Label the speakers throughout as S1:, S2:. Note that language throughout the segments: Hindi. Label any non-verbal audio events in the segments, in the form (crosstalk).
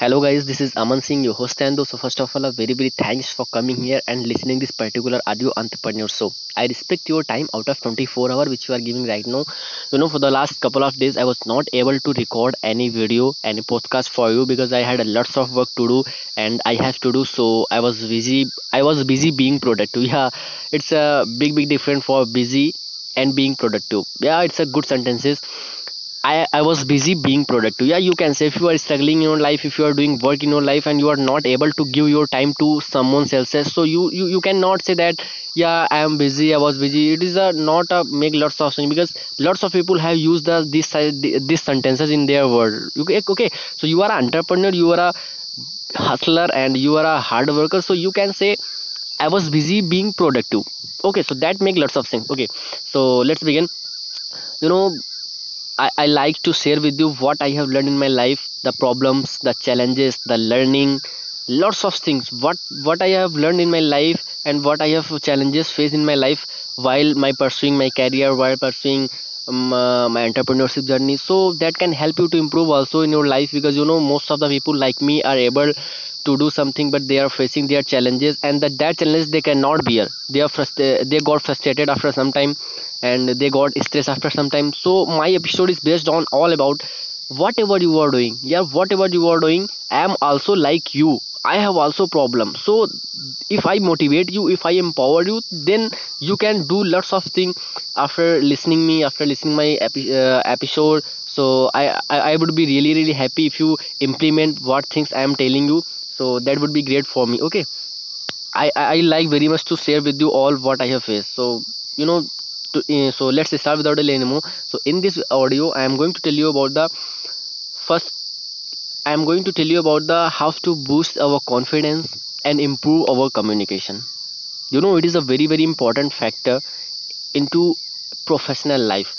S1: Hello guys, this is Aman Singh, your host and so first of all a very very thanks for coming here and listening this particular audio entrepreneur show. I respect your time out of 24 hour which you are giving right now. You know for the last couple of days I was not able to record any video, any podcast for you because I had a lots of work to do and I have to do so I was busy I was busy being productive. (laughs) Yeah, it's a big big difference for busy and being productive. Yeah, it's a good sentences I, I was busy being productive. Yeah you can say if you are struggling in your life if you are doing work in your life and you are not able to give your time to someone else so you, you you cannot say that yeah i am busy i was busy. It is a not a make lots of sense because lots of people have used the this uh, these sentences in their word okay, eh, okay so you are an entrepreneur you are a hustler and you are a hard worker so you can say i was busy being productive. Okay so that make lots of sense. Okay so let's begin. You know I, I like to share with you what I have learned in my life, the problems, the challenges, the learning, lots of things. What what I have learned in my life and what I have challenges faced in my life while my pursuing my career, while pursuing um, uh, my entrepreneurship journey. So that can help you to improve also in your life because you know most of the people like me are able to do something but they are facing their challenges and that that challenge they cannot bear they are frustrated they got frustrated after some time and they got stressed after some time. So my episode is based on all about whatever you are doing. Yeah whatever you are doing i am also like you. I have also problem. So if i motivate you if i empower you then you can do lots of things after listening me after listening my epi- uh, episode. So I, I i would be really really happy if you implement what things i am telling you. So that would be great for me. Okay. I i like very much to share with you all what i have faced. So you know to, uh, so let's start without delay anymore so in this audio i am going to tell you about the first i am going to tell you about the how to boost our confidence and improve our communication you know it is a very very important factor into professional life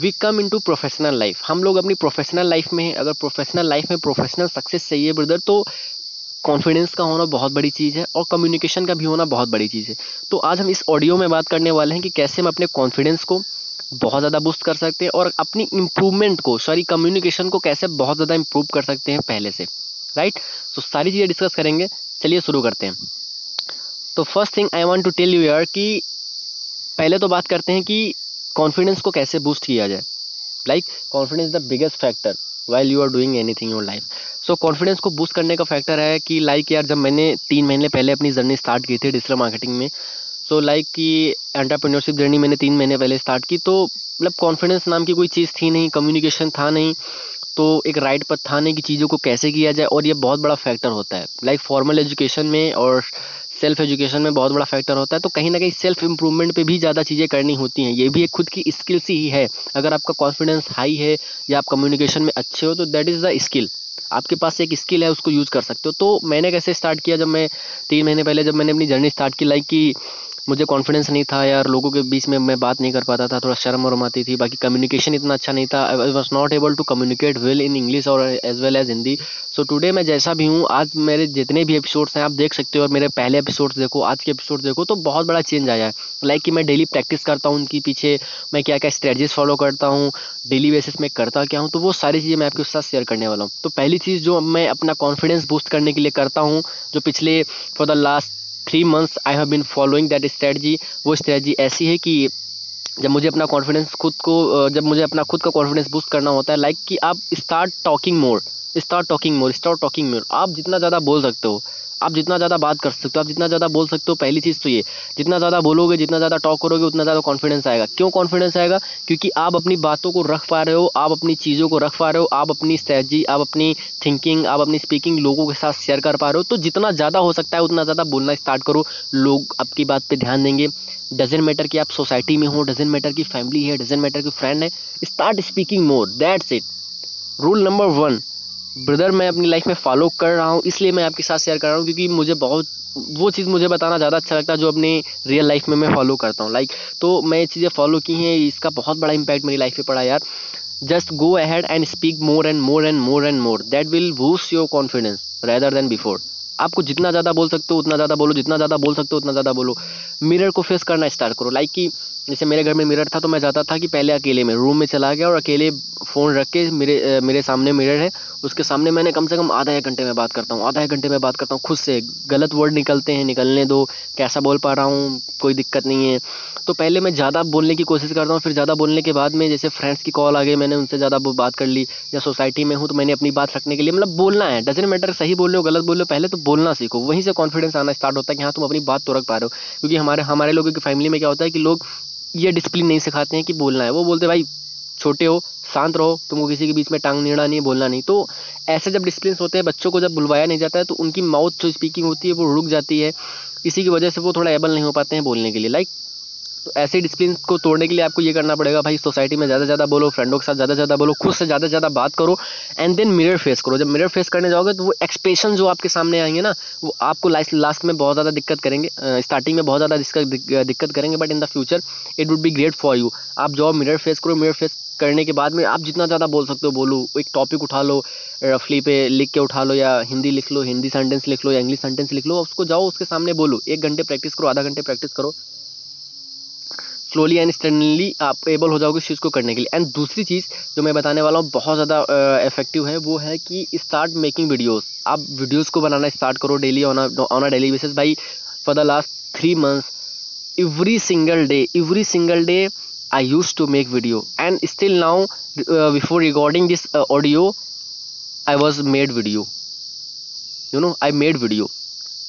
S1: we come into professional life हम लोग अपनी प्रोफेशनल लाइफ में अगर प्रोफेशनल लाइफ में प्रोफेशनल सक्सेस चाहिए ब्रदर तो कॉन्फिडेंस का होना बहुत बड़ी चीज़ है और कम्युनिकेशन का भी होना बहुत बड़ी चीज़ है। तो आज हम इस ऑडियो में बात करने वाले हैं कि कैसे हम अपने कॉन्फिडेंस को बहुत ज़्यादा बूस्ट कर सकते हैं और अपनी इम्प्रूवमेंट को सॉरी कम्युनिकेशन को कैसे बहुत ज़्यादा इम्प्रूव कर सकते हैं पहले से। राइट तो सारी चीज़ें डिस्कस करेंगे। चलिए शुरू करते हैं। तो first thing I want to tell you यार कि पहले तो बात करते हैं कि कॉन्फिडेंस को कैसे बूस्ट किया जाए। Like confidence the biggest factor while you are doing anything your life so confidence को बूस्ट करने का फैक्टर है कि लाइक यार, जब मैंने तीन महीने पहले अपनी जर्नी स्टार्ट की थी डिजिटल मार्केटिंग में सो लाइक कि एंटरप्रेन्योरशिप जर्नी मैंने तीन महीने पहले स्टार्ट की तो मतलब कॉन्फिडेंस नाम की कोई चीज़ थी नहीं कम्युनिकेशन था नहीं तो एक राइट पथ था नहीं कि चीज़ों को कैसे किया जाए, और ये बहुत बड़ा फैक्टर होता है। लाइक फॉर्मल एजुकेशन में और सेल्फ एजुकेशन में बहुत बड़ा फैक्टर होता है तो कहीं ना कहीं सेल्फ इंप्रूवमेंट पे भी ज़्यादा चीज़ें करनी होती हैं। ये भी एक खुद की स्किल्स ही है। अगर आपका कॉन्फिडेंस हाई है या आप कम्युनिकेशन में अच्छे हो तो दैट इज़ द स्किल आपके पास एक स्किल है, उसको यूज़ कर सकते हो। तो मैंने कैसे स्टार्ट किया जब मैं तीन महीने पहले जब मैंने अपनी जर्नी स्टार्ट की लाइक कि मुझे कॉन्फिडेंस नहीं था यार, लोगों के बीच में मैं बात नहीं कर पाता था, थोड़ा शर्म और आती थी, बाकी कम्युनिकेशन इतना अच्छा नहीं था। I was not able to communicate well in English और as well as Hindi so today मैं जैसा भी हूँ, आज मेरे जितने भी एपिसोड्स हैं, आप देख सकते हो और मेरे पहले एपिसोड्स देखो, आज के एपिसोड देखो तो बहुत बड़ा चेंज आया है। लाइक कि मैं डेली प्रैक्टिस करता हूँ उनके पीछे, मैं क्या क्या स्ट्रेटजीज फॉलो करता हूँ डेली बेसिस में करता क्या हूँ तो वो सारी चीज़ें मैं आपके साथ शेयर करने वाला हूँ। तो पहली चीज़ जो मैं अपना कॉन्फिडेंस बूस्ट करने के लिए करता हूँ, जो पिछले for the last three months I have been following that strategy वो स्ट्रेटजी ऐसी है कि जब मुझे अपना कॉन्फिडेंस खुद को जब मुझे अपना खुद का कॉन्फिडेंस बूस्ट करना होता है लाइक like कि आप start talking more start talking more start talking more आप जितना ज़्यादा बोल सकते हो आप जितना ज़्यादा बात कर सकते हो, आप जितना ज़्यादा बोल सकते हो, पहली चीज़ तो ये, जितना ज़्यादा बोलोगे, जितना ज़्यादा टॉक करोगे, उतना ज़्यादा कॉन्फिडेंस आएगा। क्यों कॉन्फिडेंस आएगा? क्योंकि आप अपनी बातों को रख पा रहे हो, आप अपनी चीज़ों को रख पा रहे हो, आप अपनी स्ट्रेटजी आप अपनी थिंकिंग आप अपनी स्पीकिंग लोगों के साथ शेयर कर पा रहे हो। तो जितना ज़्यादा हो सकता है, उतना ज़्यादा बोलना स्टार्ट करो। लोग आपकी बात पर ध्यान देंगे। डजेंट मैटर कि आप सोसाइटी में हो डजेंट मैटर की फैमिली है डजेंट मैटर की फ्रेंड है। Start speaking more that's it rule number one brother मैं अपनी लाइफ में फॉलो कर रहा हूँ, इसलिए मैं आपके साथ शेयर कर रहा हूँ, क्योंकि मुझे बहुत, वो चीज़ मुझे बताना ज़्यादा अच्छा लगता है जो अपने रियल लाइफ में मैं फॉलो करता हूँ। लाइक तो मैं ये चीज़ें फॉलो की हैं, इसका बहुत बड़ा इंपैक्ट मेरी लाइफ पे पड़ा यार। Just go ahead and speak more and more and more and more that will boost your confidence rather than before आपको जितना ज़्यादा बोल सकते हो, उतना ज़्यादा बोलो, जितना ज़्यादा बोल सकते हो, उतना ज़्यादा बोलो। मिरर को फेस करना स्टार्ट करो। लाइक कि जैसे मेरे घर में मिरर था तो मैं चाहता था कि पहले अकेले में रूम में चला गया और अकेले फ़ोन रख के मेरे मेरे सामने मिरर है। उसके सामने मैंने कम से कम आधा एक घंटे में बात करता हूँ, आधा एक घंटे में बात करता हूँ, खुद से। गलत वर्ड निकलते हैं, निकलने दो, कैसा बोल पा रहा हूँ, कोई दिक्कत नहीं है। तो पहले मैं ज़्यादा बोलने की कोशिश करता हूँ, फिर ज़्यादा बोलने के बाद में जैसे फ्रेंड्स की कॉल आ गई, मैंने उनसे ज़्यादा बात कर ली या सोसाइटी में हूँ तो मैंने अपनी बात रखने के लिए मतलब बोलना है। डजेंट मैटर सही बोल रहे हो, गलत बोल रहे हो, पहले तो बोलना सीखो। वहीं से कॉन्फिडेंस आना स्टार्ट होता है कि हाँ तुम अपनी बात तो रख पा रहे हो। क्योंकि हमारे हमारे लोगों की फैमिली में क्या होता है कि लोग ये डिसिप्लिन नहीं सिखाते हैं कि बोलना है। वो बोलते भाई, छोटे हो, शांत रहो, तुमको किसी के बीच में टांग निड़ा नहीं बोलना नहीं। तो ऐसे जब डिसिप्लिन होते हैं, बच्चों को जब बुलवाया नहीं जाता है तो उनकी माउथ जो स्पीकिंग होती है, वो रुक जाती है। इसी की वजह से वो थोड़ा एबल नहीं हो पाते हैं बोलने के लिए। लाइक तो ऐसे डिसिप्लिन को तोड़ने के लिए आपको ये करना पड़ेगा, भाई सोसाइटी में ज़्यादा ज़्यादा बोलो फ्रेंडों के साथ ज़्यादा ज़्यादा बोलो, खुद से ज़्यादा ज़्यादा बात करो एंड देन मिरर फेस करो। जब मिरर फेस करने जाओगे तो वो एक्सप्रेशन जो आपके सामने आएँगे ना, वो आपको लास्ट में बहुत ज़्यादा दिक्कत करेंगे स्टार्टिंग में बहुत ज़्यादा दिक्कत करेंगे but in the future it would be great for you आप जो मिरर फेस करो मिरर फेस करने के बाद में आप जितना ज़्यादा बोल सकते हो, बोलो, एक टॉपिक उठा लो रफली पे लिख के उठा लो, या हिंदी लिख लो, हिंदी सेंटेंस लिख लो, या इंग्लिश सेंटेंस लिख लो, उसको जाओ, उसके सामने बोलो, एक घंटे प्रैक्टिस करो, आधा घंटे प्रैक्टिस करो स्लोली एंड स्टर्नली आप एबल हो जाओगे इस चीज़ को करने के लिए। एंड दूसरी चीज़ जो मैं बताने वाला हूँ, बहुत ज़्यादा इफ़ेक्टिव है, वो है कि स्टार्ट मेकिंग वीडियोस आप वीडियोस को बनाना स्टार्ट करो daily on on a daily basis भाई for the last three months every single day every single day I use to make video and still now before recording this audio I was made video you know I made video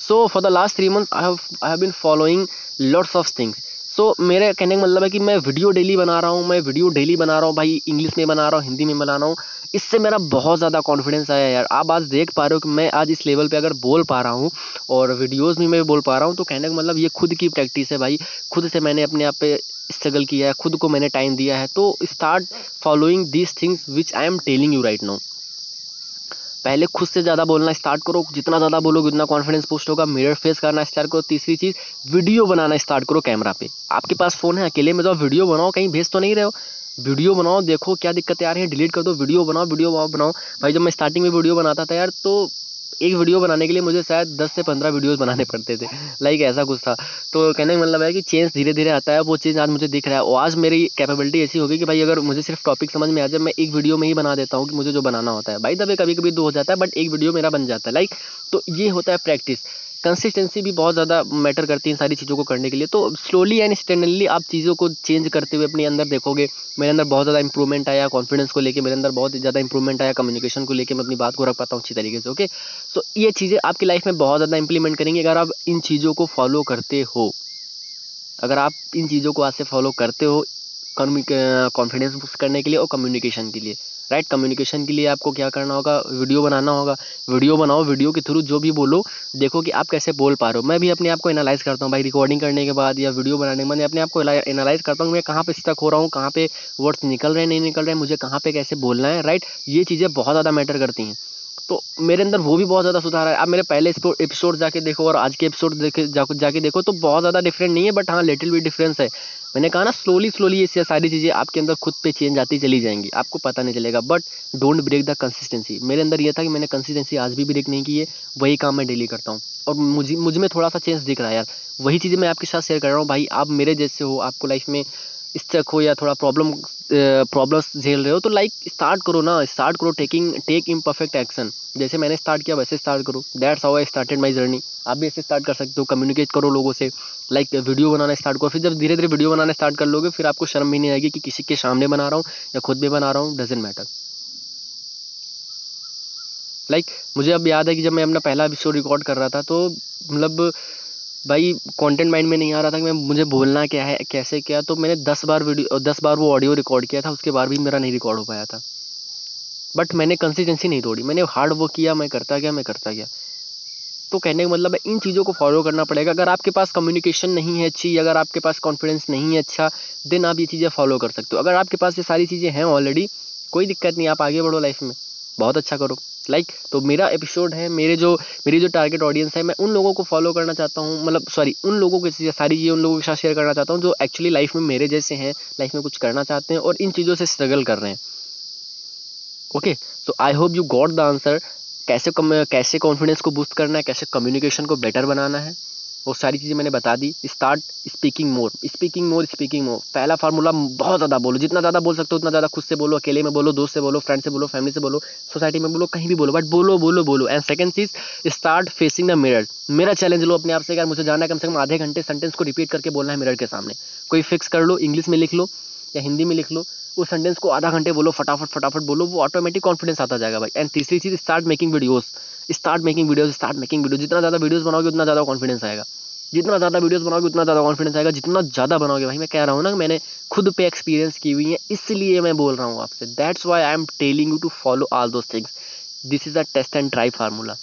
S1: so for the last three months I have been following lots of things so so, मेरे कहने का मतलब है कि मैं वीडियो डेली बना रहा हूँ मैं वीडियो डेली बना रहा हूँ भाई इंग्लिश में बना रहा हूँ हिंदी में बना रहा हूँ। इससे मेरा बहुत ज़्यादा कॉन्फिडेंस आया यार। आप आज देख पा रहे हो कि मैं आज इस लेवल पे अगर बोल पा रहा हूँ और वीडियोस भी मैं बोल पा रहा हूँ तो कहने का मतलब ये खुद की प्रैक्टिस है भाई। खुद से मैंने अपने आप पे स्ट्रगल किया है खुद को मैंने टाइम दिया है। तो start following these things which I am telling you right now पहले खुद से ज़्यादा बोलना स्टार्ट करो, जितना ज़्यादा बोलोगे उतना कॉन्फिडेंस पोस्ट होगा मिरर फेस करना स्टार्ट करो। तीसरी चीज़ वीडियो बनाना स्टार्ट करो कैमरा पे। आपके पास फ़ोन है, अकेले में जाओ वीडियो बनाओ, कहीं भेज तो नहीं रहे हो। वीडियो बनाओ, देखो क्या दिक्कतें आ रही हैं डिलीट कर दो वीडियो बनाओ वीडियो बनाओ भाई जब मैं स्टार्टिंग में वीडियो बनाता था यार तो एक वीडियो बनाने के लिए मुझे शायद दस से पंद्रह वीडियोस बनाने पड़ते थे। लाइक ऐसा कुछ था। तो कहने का मतलब है कि चेंज धीरे धीरे आता है, वो चेंज आज मुझे दिख रहा है। और आज मेरी कैपेबिलिटी ऐसी होगी कि भाई अगर मुझे सिर्फ़ टॉपिक समझ में आ जाए, मैं एक वीडियो में ही बना देता हूँ कि मुझे जो बनाना होता है। भाई दबे कभी कभी दो हो जाता है बट एक वीडियो मेरा बन जाता है। लाइक तो ये होता है प्रैक्टिस कंसिस्टेंसी भी बहुत ज़्यादा मैटर करती है इन सारी चीज़ों को करने के लिए। तो स्लोली एंड स्टैंडली आप चीज़ों को चेंज करते हुए अपने अंदर देखोगे, मेरे अंदर बहुत ज़्यादा इंप्रूवमेंट आया कॉन्फिडेंस को लेकर मेरे अंदर बहुत ज़्यादा इंप्रूवमेंट आया कम्युनिकेशन को लेकर मैं अपनी बात को रख पाता हूँ अच्छी तरीके से ओके तो ये चीज़ें आपकी लाइफ में बहुत ज़्यादा इंप्लीमेंट करेंगे अगर आप इन चीज़ों को फॉलो करते हो। अगर आप इन चीज़ों को आज से फॉलो करते हो कॉन्फिडेंस बुस्ट करने के लिए और कम्युनिकेशन के लिए। राइट कम्युनिकेशन के लिए आपको क्या करना होगा? वीडियो बनाना होगा। वीडियो बनाओ वीडियो के थ्रू जो भी बोलो, देखो कि आप कैसे बोल पा रहे हो। मैं भी अपने आप को एनालाइज करता हूँ भाई रिकॉर्डिंग करने के बाद या वीडियो बनाने के बाद अपने आप को एनालाइज करता हूँ मैं कहाँ पे स्टक हो रहा हूँ, कहाँ पे वर्ड्स निकल रहे हैं, नहीं निकल रहे हैं, मुझे कहाँ पे कैसे बोलना है राइट ये चीज़ें बहुत ज़्यादा मैटर करती हैं। तो मेरे अंदर वो भी बहुत ज़्यादा सुधार है आप मेरे पहले एपिसोड जाके देखो और आज के एपिसोड देखे जाके देखो तो बहुत ज़्यादा डिफरेंट नहीं है बट हाँ लिटिल भी डिफरेंस है। मैंने कहा ना स्लोली स्लोली ये सारी चीज़ें आपके अंदर खुद पे चेंज आती चली जाएँगी, आपको पता नहीं चलेगा but don't break the consistency मेरे अंदर ये था कि मैंने कंसिस्टेंसी आज भी ब्रेक नहीं की है, वही काम मैं डेली करता हूँ। और मुझे, मुझमें थोड़ा सा चेंज दिख रहा है यार। वही चीज़ें मैं आपके साथ शेयर कर रहा हूँ, भाई आप मेरे जैसे हो, आपको लाइफ में स्टक हो या थोड़ा प्रॉब्लम प्रॉब्लम्स झेल रहे हो तो लाइक स्टार्ट करो ना स्टार्ट करो taking take imperfect action जैसे मैंने स्टार्ट किया वैसे स्टार्ट करो. That's how I started my journey आप भी ऐसे स्टार्ट कर सकते हो कम्युनिकेट करो लोगों से. लाइक like, वीडियो बनाना स्टार्ट करो फिर जब धीरे धीरे वीडियो बनाना स्टार्ट कर लोगे फिर आपको शर्म भी नहीं आएगी कि किसी के सामने बना रहा हूँ या खुद भी बना रहा हूँ डजेंट मैटर लाइक मुझे अब याद है कि जब मैं अपना पहला एपिसोड रिकॉर्ड कर रहा था तो मतलब भाई कंटेंट माइंड में नहीं आ रहा था कि मैं, मुझे बोलना क्या है, कैसे क्या तो मैंने दस बार वीडियो दस बार वो ऑडियो रिकॉर्ड किया था, उसके बाद भी मेरा नहीं रिकॉर्ड हो पाया था। बट मैंने कंसिस्टेंसी नहीं तोड़ी। मैंने हार्ड वर्क किया, मैं करता गया, मैं करता गया। तो कहने का मतलब है, इन चीज़ों को फॉलो करना पड़ेगा। अगर आपके पास कम्युनिकेशन नहीं है अच्छी, अगर आपके पास कॉन्फिडेंस नहीं है अच्छा देन आप ये चीज़ें फॉलो कर सकते हो। अगर आपके पास ये सारी चीज़ें हैं ऑलरेडी कोई दिक्कत नहीं, आप आगे बढ़ो लाइफ में। बहुत अच्छा करो। लाइक like, तो मेरा एपिसोड है मेरे जो मेरी जो टारगेट ऑडियंस है मैं उन लोगों को फॉलो करना चाहता हूँ मतलब सॉरी उन लोगों की सारी चीज़ें उन लोगों के साथ शेयर करना चाहता हूँ जो एक्चुअली लाइफ में मेरे जैसे हैं लाइफ में कुछ करना चाहते हैं और इन चीज़ों से स्ट्रगल कर रहे हैं। Okay so I hope you got the answer कैसे कैसे कॉन्फिडेंस को बूस्ट करना है कैसे कम्युनिकेशन को बेटर बनाना है। वो सारी चीज़ें मैंने बता दी। Start speaking more speaking more speaking more पहला फार्मूला बहुत ज़्यादा बोलो। जितना ज़्यादा बोल सकते हो, उतना ज़्यादा खुद से बोलो, अकेले में बोलो, दोस्त से बोलो फ्रेंड से बोलो फैमिली से बोलो सोसाइटी में बोलो, कहीं भी बोलो। बट बोलो बोलो बोलो। एंड सेकंड चीज़ स्टार्ट फेसिंग द मिरर मेरा चैलेंज लो अपने आप से। अगर मुझे जाना है कम से कम आधे घंटे सेंटेंस को रिपीट करके बोलना है मिरर के सामने। कोई फिक्स कर लो इंग्लिश में लिख लो या हिंदी में लिख लो। उस सेंटेंस को आधा घंटे बोलो, फटाफट फटाफट बोलो, वो ऑटोमेटिक कॉन्फिडेंस आता जाएगा भाई। एंड तीसरी चीज़ start making videos start making videos start making video जितना ज़्यादा वीडियोस बनाओगे, उतना ज़्यादा कॉन्फिडेंस आएगा। जितना ज़्यादा वीडियोस बनाओगे, उतना ज़्यादा कॉन्फिडेंस आएगा। जितना ज़्यादा बनाओगे, भाई, मैं कह रहा हूँ ना, मैंने खुद पे एक्सपीरियंस की हुई है, इसलिए मैं बोल रहा हूँ आपसे। That's why I am telling you to follow all those things this is a test and try formula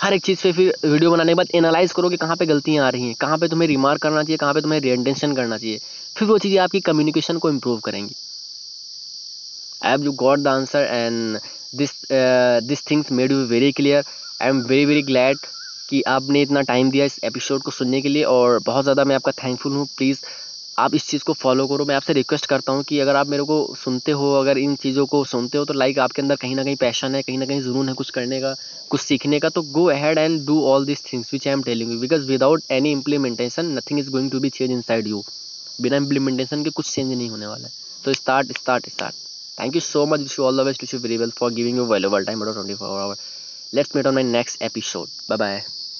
S1: हर एक चीज़ पे फिर वीडियो बनाने के बाद एनालाइज करो कि कहाँ पे गलतियाँ आ रही हैं, कहाँ पे तुम्हें रिमार्क करना चाहिए, कहाँ पे तुम्हें रिएंटेंशन करना चाहिए। फिर वो चीज़ें आपकी कम्युनिकेशन को इम्प्रूव करेंगी। I have you got the answer and this this things made you very clear I am very very glad कि आपने इतना टाइम दिया इस एपिसोड को सुनने के लिए और बहुत ज़्यादा मैं आपका थैंकफुल हूँ। प्लीज़ आप इस चीज़ को फॉलो करो। मैं आपसे रिक्वेस्ट करता हूँ कि अगर आप मेरे को सुनते हो, अगर इन चीज़ों को सुनते हो तो लाइक आपके अंदर कहीं ना कहीं पैशन है, कहीं ना कहीं जुनून है कुछ करने का, कुछ सीखने का तो go ahead and do all this things which I am telling you because without any implementation nothing is going to be change inside you बिना इम्प्लीमेंटेशन के कुछ चेंज नहीं होने वाला है। तो start start start thank you so much wish you all the best wish you very well for giving you valuable time twenty four hour let's meet on my next episode bye bye